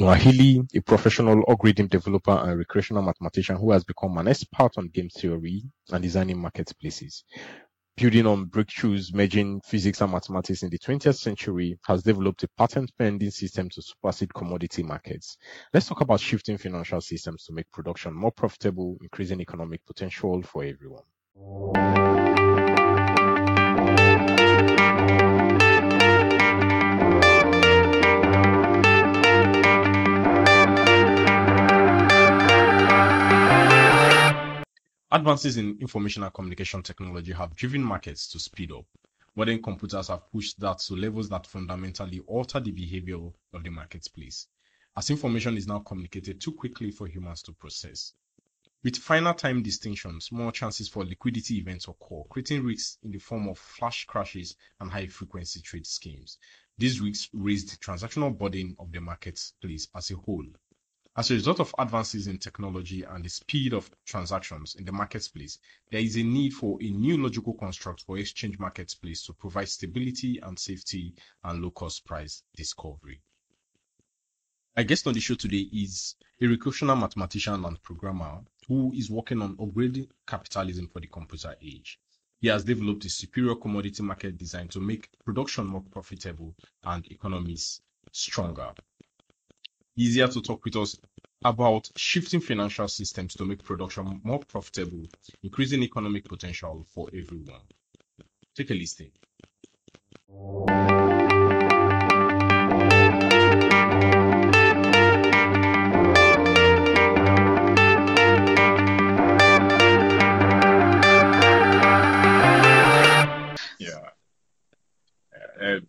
Noah Healy, a professional algorithm developer and recreational mathematician who has become an expert on game theory and designing marketplaces. Building on breakthroughs merging physics and mathematics in the 20th century, has developed a patent pending system to supersede commodity markets. Let's talk about shifting financial systems to make production more profitable, increasing economic potential for everyone. Advances in information and communication technology have driven markets to speed up. Modern computers have pushed that to levels that fundamentally alter the behavior of the marketplace, as information is now communicated too quickly for humans to process. With finer time distinctions, more chances for liquidity events occur, creating risks in the form of flash crashes and high frequency trade schemes. These risks raise the transactional burden of the marketplace as a whole. As a result of advances in technology and the speed of transactions in the marketplace, there is a need for a new logical construct for exchange marketplace to provide stability and safety and low cost price discovery. My guest on the show today is a recreational mathematician and programmer who is working on upgrading capitalism for the computer age. He has developed a superior commodity market design to make production more profitable and economies stronger easier to talk with us about shifting financial systems to make production more profitable, increasing economic potential for everyone. Take a listen.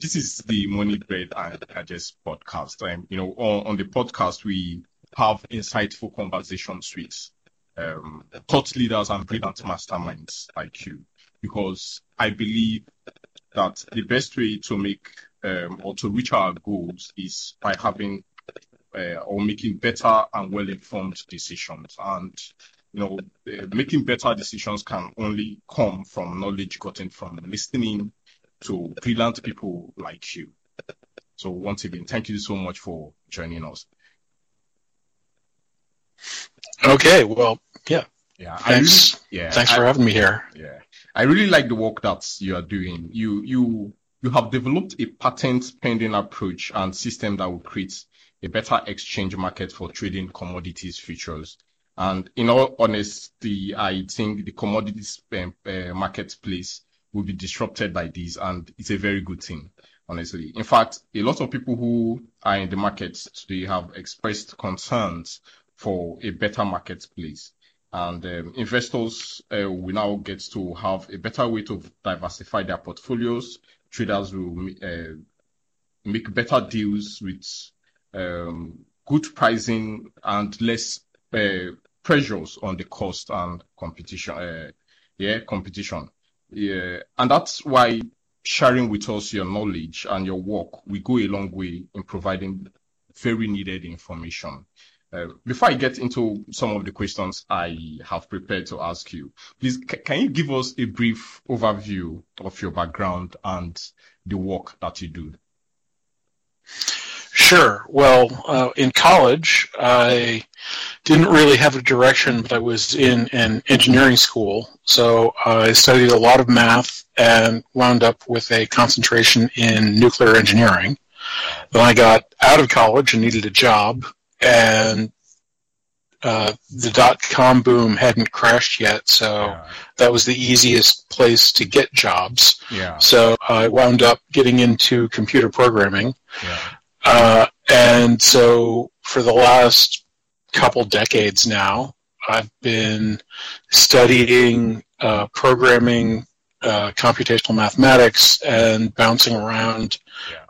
This is the Money Bread and Gadgets podcast. Um, you know, on, on, the podcast, we have insightful conversations with um, thought leaders and brilliant masterminds like you, because I believe that the best way to make um, or to reach our goals is by having uh, or making better and well-informed decisions. And you know, uh, making better decisions can only come from knowledge gotten from listening to brilliant people like you. So once again, thank you so much for joining us. Okay, well, yeah. Yeah, thanks. Really, yeah, thanks for I, having me here. Yeah, I really like the work that you are doing. You you you have developed a patent pending approach and system that will create a better exchange market for trading commodities futures. And in all honesty, I think the commodities uh, uh, marketplace will be disrupted by this, and it's a very good thing, honestly. In fact, a lot of people who are in the market today have expressed concerns for a better marketplace. And um, investors uh, will now get to have a better way to diversify their portfolios. Traders will uh, make better deals with um, good pricing and less uh, pressures on the cost and competition. Uh, yeah, competition. Yeah, and that's why sharing with us your knowledge and your work we go a long way in providing very needed information. Uh, before I get into some of the questions I have prepared to ask you, please c- can you give us a brief overview of your background and the work that you do? Sure. Well, uh, in college, I didn't really have a direction, but I was in an engineering school. So I studied a lot of math and wound up with a concentration in nuclear engineering. Then I got out of college and needed a job, and uh, the dot com boom hadn't crashed yet, so yeah. that was the easiest place to get jobs. Yeah. So I wound up getting into computer programming. Yeah. Uh, and so for the last couple decades now, I've been studying uh, programming, uh, computational mathematics, and bouncing around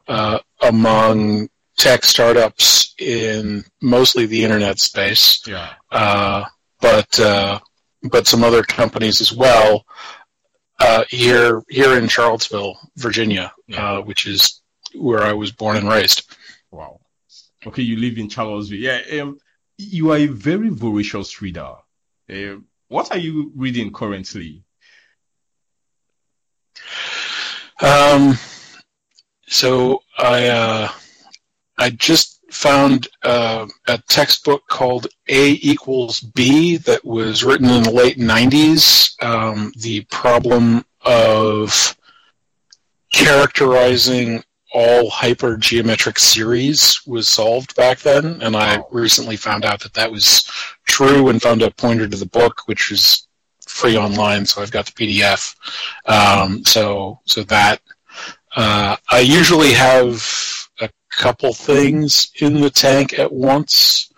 uh, among tech startups in mostly the internet space. Yeah. Uh, but uh, but some other companies as well. Uh, here here in Charlottesville, Virginia, yeah. which is where I was born and raised. Wow. Okay, you live in Charlottesville. Yeah. Um, you are a very voracious reader. Uh, what are you reading currently? Um, so I uh, I just found uh, a textbook called A equals B that was written in the late 90s. Um, the problem of characterizing all hypergeometric series was solved back then, and I recently found out that that was true and found a pointer to the book, which is free online, so I've got the PDF. Um, so, so that uh, I usually have a couple things in the tank at once.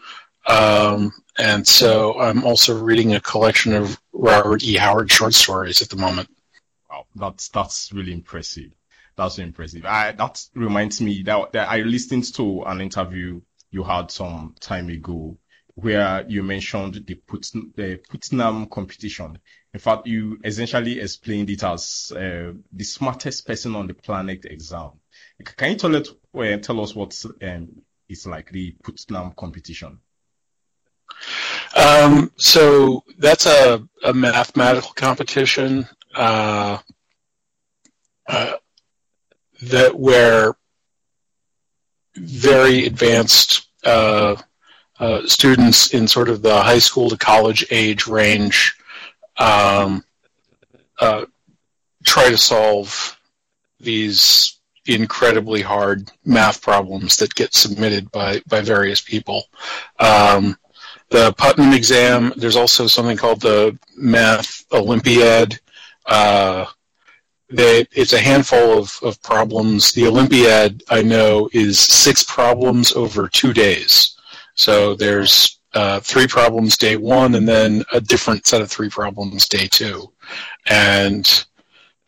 Um, and so I'm also reading a collection of Robert E. Howard short stories at the moment. Wow, that's that's really impressive. That's really impressive. I, that reminds me that, that I listened to an interview you had some time ago where you mentioned the Put, the Putnam competition. In fact, you essentially explained it as uh, the smartest person on the planet exam. Can you tell, it, uh, tell us what um, it's like, the Putnam competition? Um, so that's a, a mathematical competition uh, uh, that where very advanced uh, uh, students in sort of the high school to college age range um, uh, try to solve these incredibly hard math problems that get submitted by, by various people. Um, the Putnam exam, there's also something called the Math Olympiad. Uh, they, it's a handful of, of problems. The Olympiad, I know, is six problems over two days. So there's uh, three problems day one, and then a different set of three problems day two. And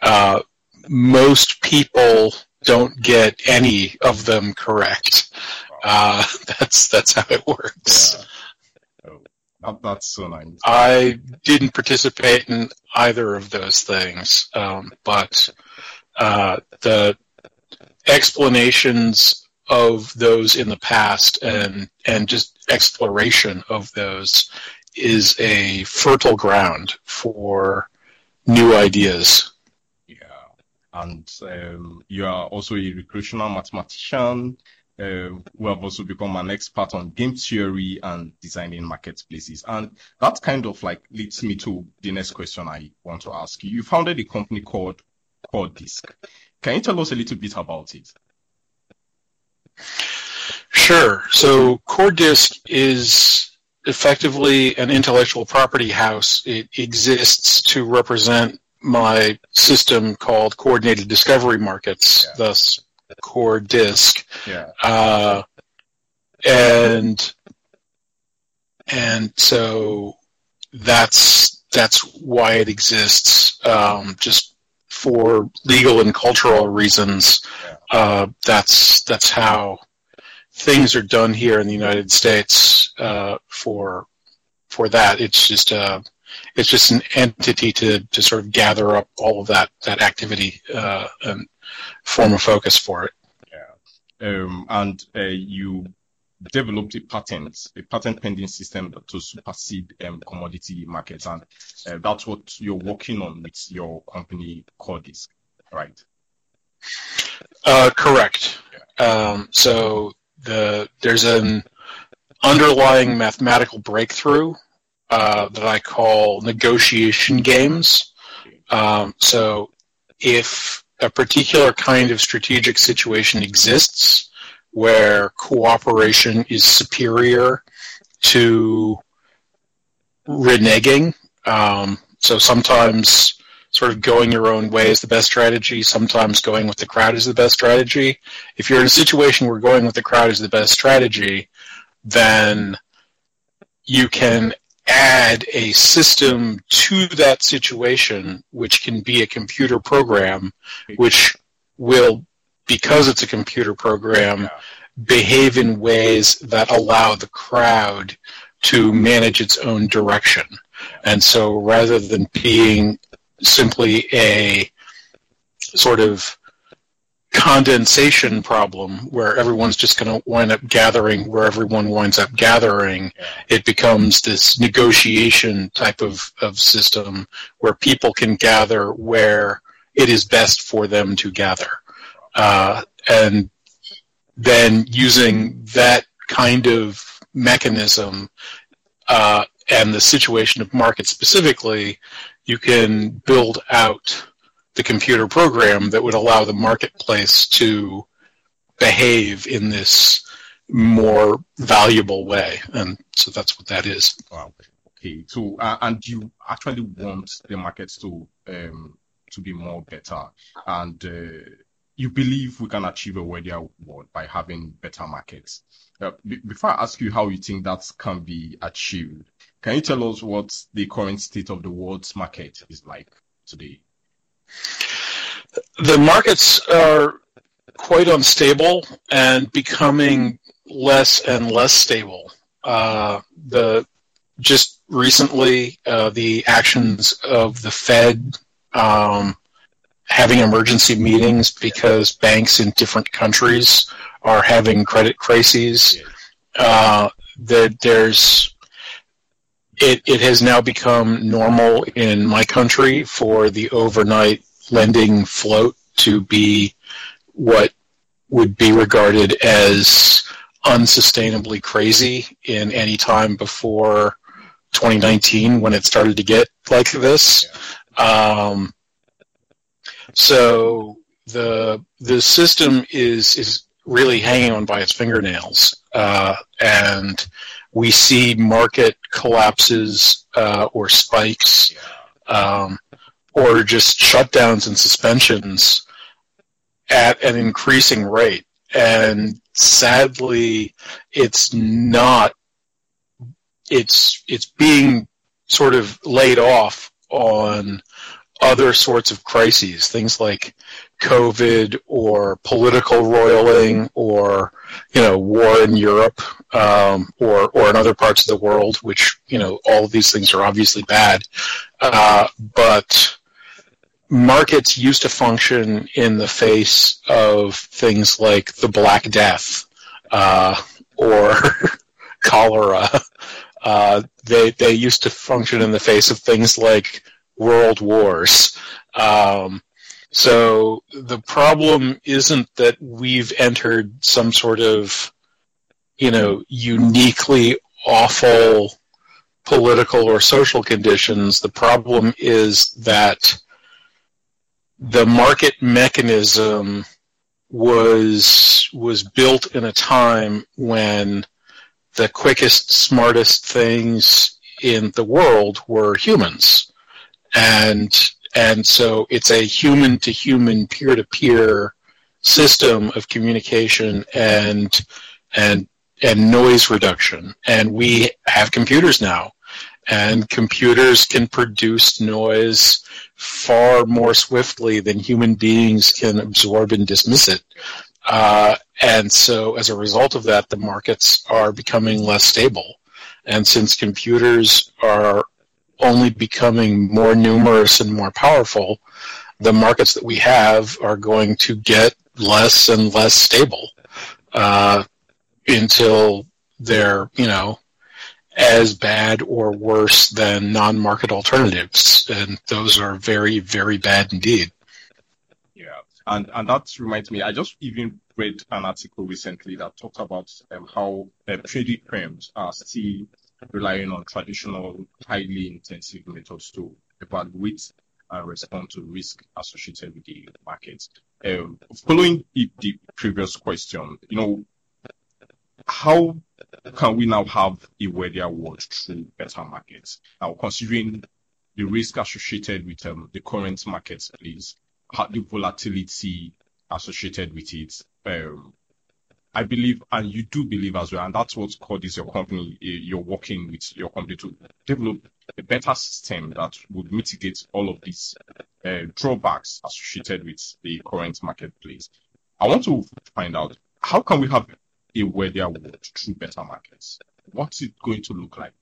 uh, most people don't get any of them correct. Uh, that's that's how it works. Yeah. That's so nice. I didn't participate in either of those things, um, but uh, the explanations of those in the past and and just exploration of those is a fertile ground for new ideas. Yeah, and um, you are also a recreational mathematician uh, who have also become an expert on game theory and designing marketplaces. And that kind of like leads me to the next question I want to ask you. You founded a company called CoreDisk. Can you tell us a little bit about it? Sure. So CoreDisk is effectively an intellectual property house. It exists to represent my system called Coordinated Discovery Markets, yeah. thus CoreDisk. Yeah. Uh, and and so that's that's why it exists. Um, just for legal and cultural reasons. Uh, that's that's how things are done here in the United States. Uh, for for that, it's just a uh, it's just an entity to, to sort of gather up all of that that activity uh, and form a focus for it. Yeah, um, and uh, you developed a patent, a patent pending system to supersede um, commodity markets, and uh, that's what you're working on with your company CoreDisk, right? Uh, correct. Yeah. Um, so the there's an underlying mathematical breakthrough uh, that I call negotiation games. Um, so if a particular kind of strategic situation exists where cooperation is superior to reneging, um, so sometimes sort of going your own way is the best strategy. Sometimes going with the crowd is the best strategy. If you're in a situation where going with the crowd is the best strategy, then you can add a system to that situation, which can be a computer program, which will, because it's a computer program, behave in ways that allow the crowd to manage its own direction. And so rather than being simply a sort of condensation problem where everyone's just going to wind up gathering where everyone winds up gathering. It becomes this negotiation type of, of system where people can gather where it is best for them to gather. Uh, and then using that kind of mechanism uh, and the situation of market specifically, you can build out the computer program that would allow the marketplace to behave in this more valuable way. And so that's what that is. Wow. Okay. So, uh, and you actually want the markets to um, to be more better, and uh, you believe we can achieve a worthier world by having better markets. Uh, b- before I ask you how you think that can be achieved, can you tell us what the current state of the world's market is like today? The markets are quite unstable and becoming less and less stable. Uh, the just recently, uh, the actions of the Fed um, having emergency meetings because banks in different countries are having credit crises. Uh, that there's it, it has now become normal in my country for the overnight lending float to be what would be regarded as unsustainably crazy in any time before 2019 when it started to get like this. Um, so the the system is is really hanging on by its fingernails, uh, and we see market collapses uh, or spikes, um, or just shutdowns and suspensions at an increasing rate. And sadly, it's not. It's it's being sort of laid off on other sorts of crises, things like COVID or political roiling or you know war in Europe um, or or in other parts of the world, which you know all of these things are obviously bad, uh, but markets used to function in the face of things like the Black Death uh, or cholera. Uh, they they used to function in the face of things like world wars. Um, so the problem isn't that we've entered some sort of, you know, uniquely awful political or social conditions. The problem is that the market mechanism was was built in a time when the quickest, smartest things in the world were humans and and so it's a human to human peer to peer system of communication and and and noise reduction. And we have computers now. And computers can produce noise far more swiftly than human beings can absorb and dismiss it. Uh, and so as a result of that the markets are becoming less stable. And since computers are only becoming more numerous and more powerful, the markets that we have are going to get less and less stable uh, until they're, you know, as bad or worse than non-market alternatives, and those are very, very bad indeed. Yeah, and and that reminds me, I just even read an article recently that talked about um, how uh, trading firms are still relying on traditional, highly intensive methods to evaluate and respond to risk associated with the market. Um, following the, the, previous question, you know, how can we now have a worthier world through better markets? Now, considering the risk associated with um, the current marketplace, the volatility associated with it, um, I believe, and you do believe as well, and that's what causes your company, you're working with your company to develop a better system that would mitigate all of these uh, drawbacks associated with the current marketplace. I want to find out how can we have a worthier world through better markets? What's it going to look like?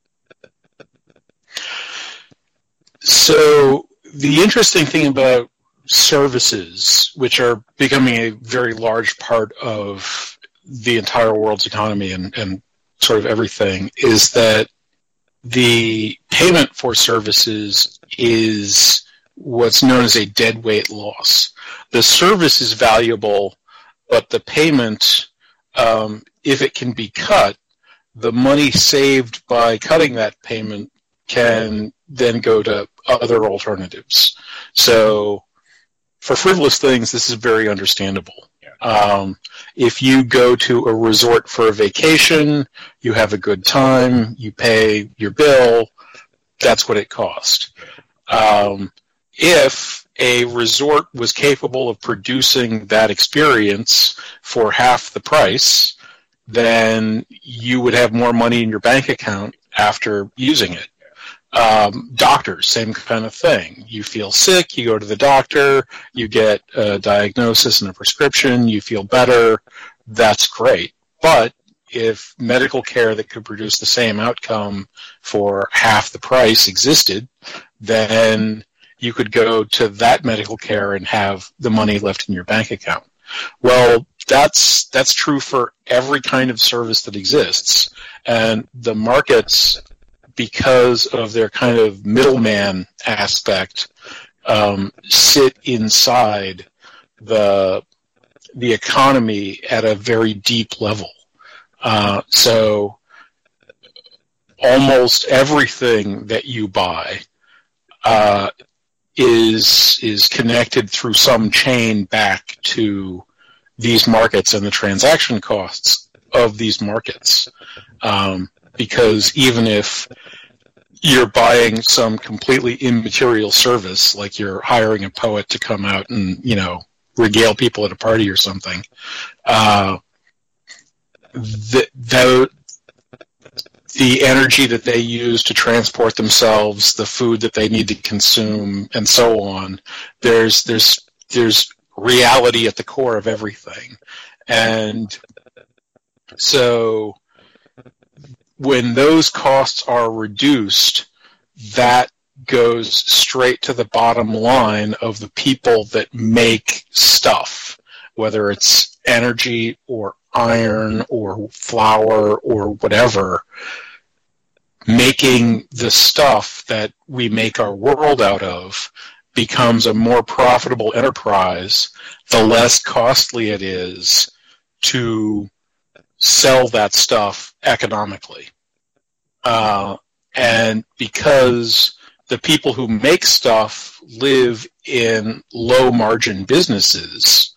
So the interesting thing about services, which are becoming a very large part of the entire world's economy and, and sort of everything is that the payment for services is what's known as a deadweight loss. The service is valuable, but the payment um, if it can be cut, the money saved by cutting that payment can then go to other alternatives. So for frivolous things, this is very understandable. Um, if you go to a resort for a vacation, you have a good time, you pay your bill, that's what it cost. Um, if a resort was capable of producing that experience for half the price, then you would have more money in your bank account after using it. Um, doctors, same kind of thing. You feel sick, you go to the doctor, you get a diagnosis and a prescription, you feel better. That's great. But if medical care that could produce the same outcome for half the price existed, then you could go to that medical care and have the money left in your bank account. Well, that's that's true for every kind of service that exists, and the markets, because of their kind of middleman aspect, um, sit inside the the economy at a very deep level. Uh, so almost everything that you buy uh, is is connected through some chain back to these markets and the transaction costs of these markets. Um, because even if you're buying some completely immaterial service, like you're hiring a poet to come out and you know regale people at a party or something, uh, the, the the energy that they use to transport themselves, the food that they need to consume, and so on. There's there's there's reality at the core of everything, and so when those costs are reduced, that goes straight to the bottom line of the people that make stuff, whether it's energy or iron or flour or whatever, making the stuff that we make our world out of becomes a more profitable enterprise the less costly it is to sell that stuff economically. Uh, and because the people who make stuff live in low margin businesses,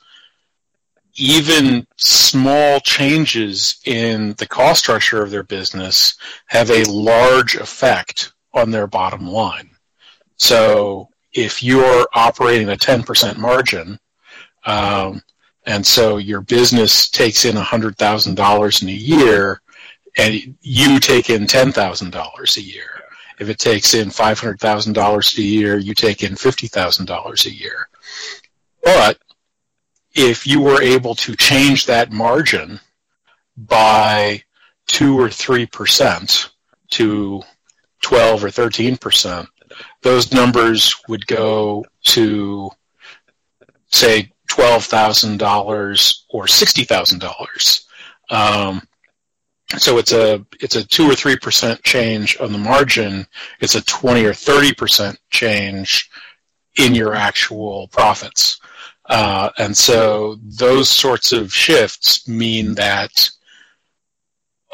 even small changes in the cost structure of their business have a large effect on their bottom line. So if you're operating a 10% margin, um, and so your business takes in $100,000 in a year, and you take in $10,000 a year. If it takes in $500,000 a year, you take in $50,000 a year. But if you were able to change that margin by two or three percent to 12 or 13 percent, those numbers would go to say $12,000 or $60,000. Um, so it's a it's a two or three percent change on the margin. It's a twenty or thirty percent change in your actual profits. Uh, and so those sorts of shifts mean that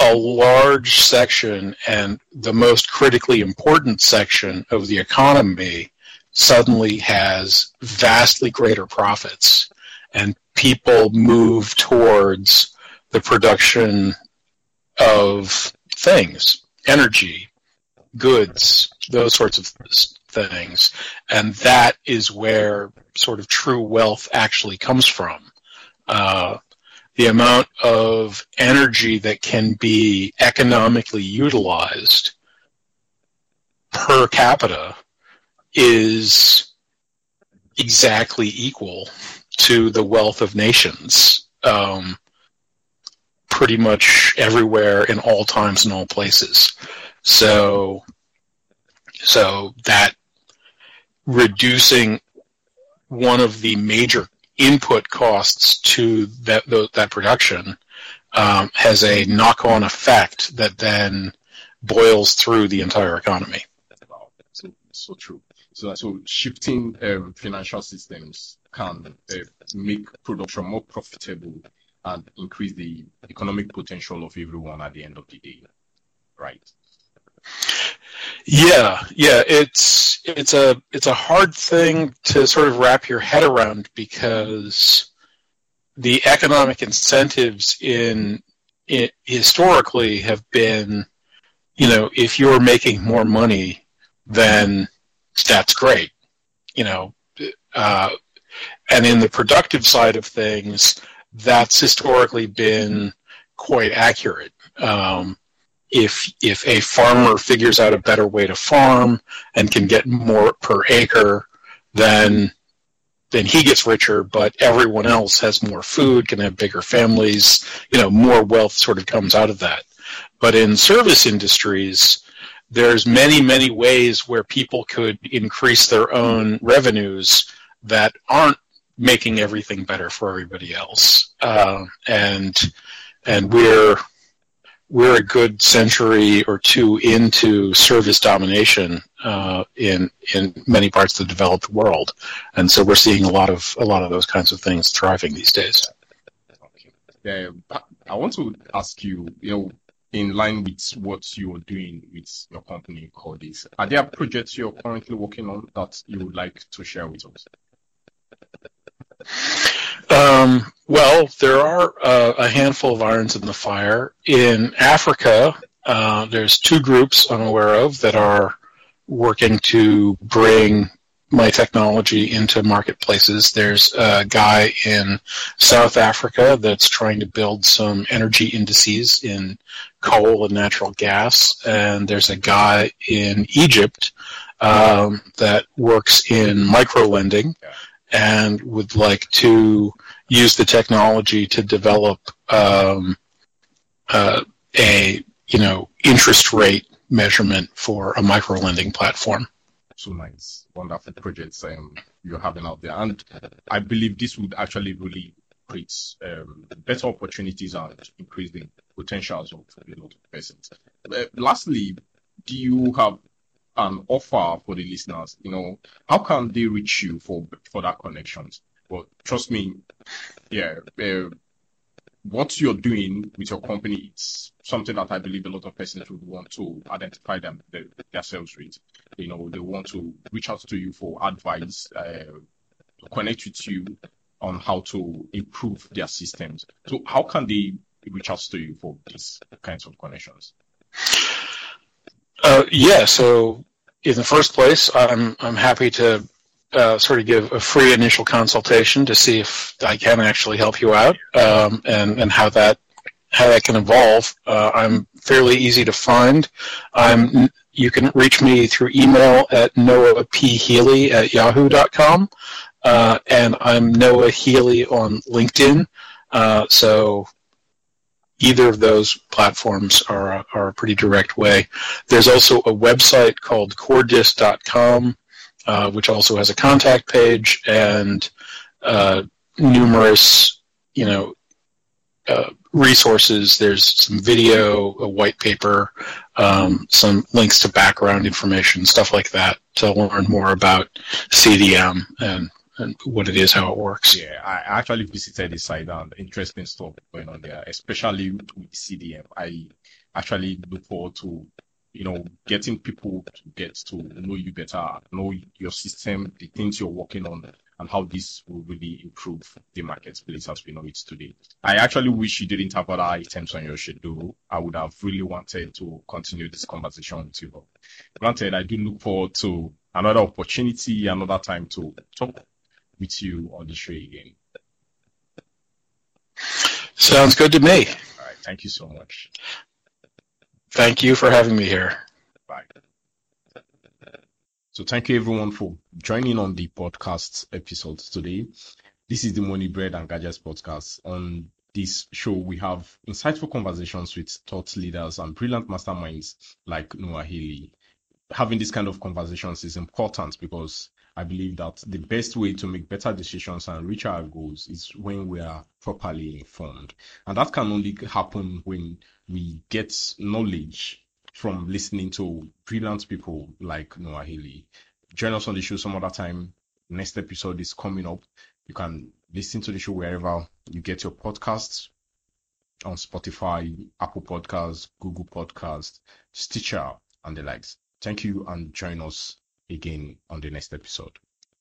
a large section and the most critically important section of the economy suddenly has vastly greater profits and people move towards the production of things, energy, goods, those sorts of things. And that is where sort of true wealth actually comes from. Uh, the amount of energy that can be economically utilized per capita is exactly equal to the wealth of nations um, pretty much everywhere in all times and all places. So, so that reducing one of the major input costs to that that production um, has a knock-on effect that then boils through the entire economy. So, so true. So, so shifting um, financial systems can uh, make production more profitable and increase the economic potential of everyone at the end of the day, right? Yeah, yeah, it's it's a it's a hard thing to sort of wrap your head around because the economic incentives in historically have been, you know, if you're making more money, then that's great, you know, uh, and in the productive side of things, that's historically been quite accurate. Um, if if a farmer figures out a better way to farm and can get more per acre, then then he gets richer, but everyone else has more food, can have bigger families, you know, more wealth sort of comes out of that. But in service industries, there's many, many ways where people could increase their own revenues that aren't making everything better for everybody else. Uh, and and we're we're a good century or two into service domination uh, in in many parts of the developed world, and so we're seeing a lot of a lot of those kinds of things thriving these days. Yeah, I want to ask you, you know, in line with what you're doing with your company CoreDisk, are there projects you're currently working on that you would like to share with us? Um, well, there are uh, a handful of irons in the fire. In Africa, uh, there's two groups I'm aware of that are working to bring my technology into marketplaces. There's a guy in South Africa that's trying to build some energy indices in coal and natural gas, and there's a guy in Egypt um, that works in micro lending and would like to use the technology to develop um, uh, a you know interest rate measurement for a micro lending platform. So nice, wonderful projects um, you're having out there, and I believe this would actually really create um, better opportunities and increase the potentials of a lot of persons. Uh, lastly, do you have an offer for the listeners? You know, how can they reach you for for that connections? Well, trust me, yeah, uh, what you're doing with your company it's something that I believe a lot of persons would want to identify them their, their sales rate. You know, they want to reach out to you for advice, uh, connect with you on how to improve their systems. So, how can they reach out to you for these kinds of connections? Uh, yeah. So, in the first place, I'm I'm happy to uh, sort of give a free initial consultation to see if I can actually help you out um, and and how that how that can evolve. Uh, I'm fairly easy to find. I'm you can reach me through email at noahphealy at yahoo.com. Uh, and I'm Noah Healy on LinkedIn. Uh, so either of those platforms are a, are a pretty direct way. There's also a website called coredisk.com, uh, which also has a contact page and uh, numerous, you know, uh, resources. There's some video, a white paper, um, some links to background information, stuff like that to learn more about CDM and and what it is, how it works. Yeah, I actually visited the site and interesting stuff going on there, especially with CDM. I actually look forward to, you know, getting people to get to know you better, know your system, the things you're working on, and how this will really improve the marketplace as we know it today. I actually wish you didn't have other items on your schedule. I would have really wanted to continue this conversation with you. Granted, I do look forward to another opportunity, another time to talk with you on the show again. Sounds good to me. All right. Thank you so much. Thank you for having me here. Bye. So thank you everyone for joining on the podcast episode today. This is the Money Bread and Gadgets podcast. On this show, we have insightful conversations with thought leaders and brilliant masterminds like Noah Healy. Having this kind of conversations is important because I believe that the best way to make better decisions and reach our goals is when we are properly informed. And that can only happen when we get knowledge from listening to brilliant people like Noah Healy. Join us on the show some other time. Next episode is coming up. You can listen to the show wherever you get your podcasts. on Spotify, Apple Podcasts, Google Podcasts, Stitcher, and the likes. Thank you and join us again on the next episode.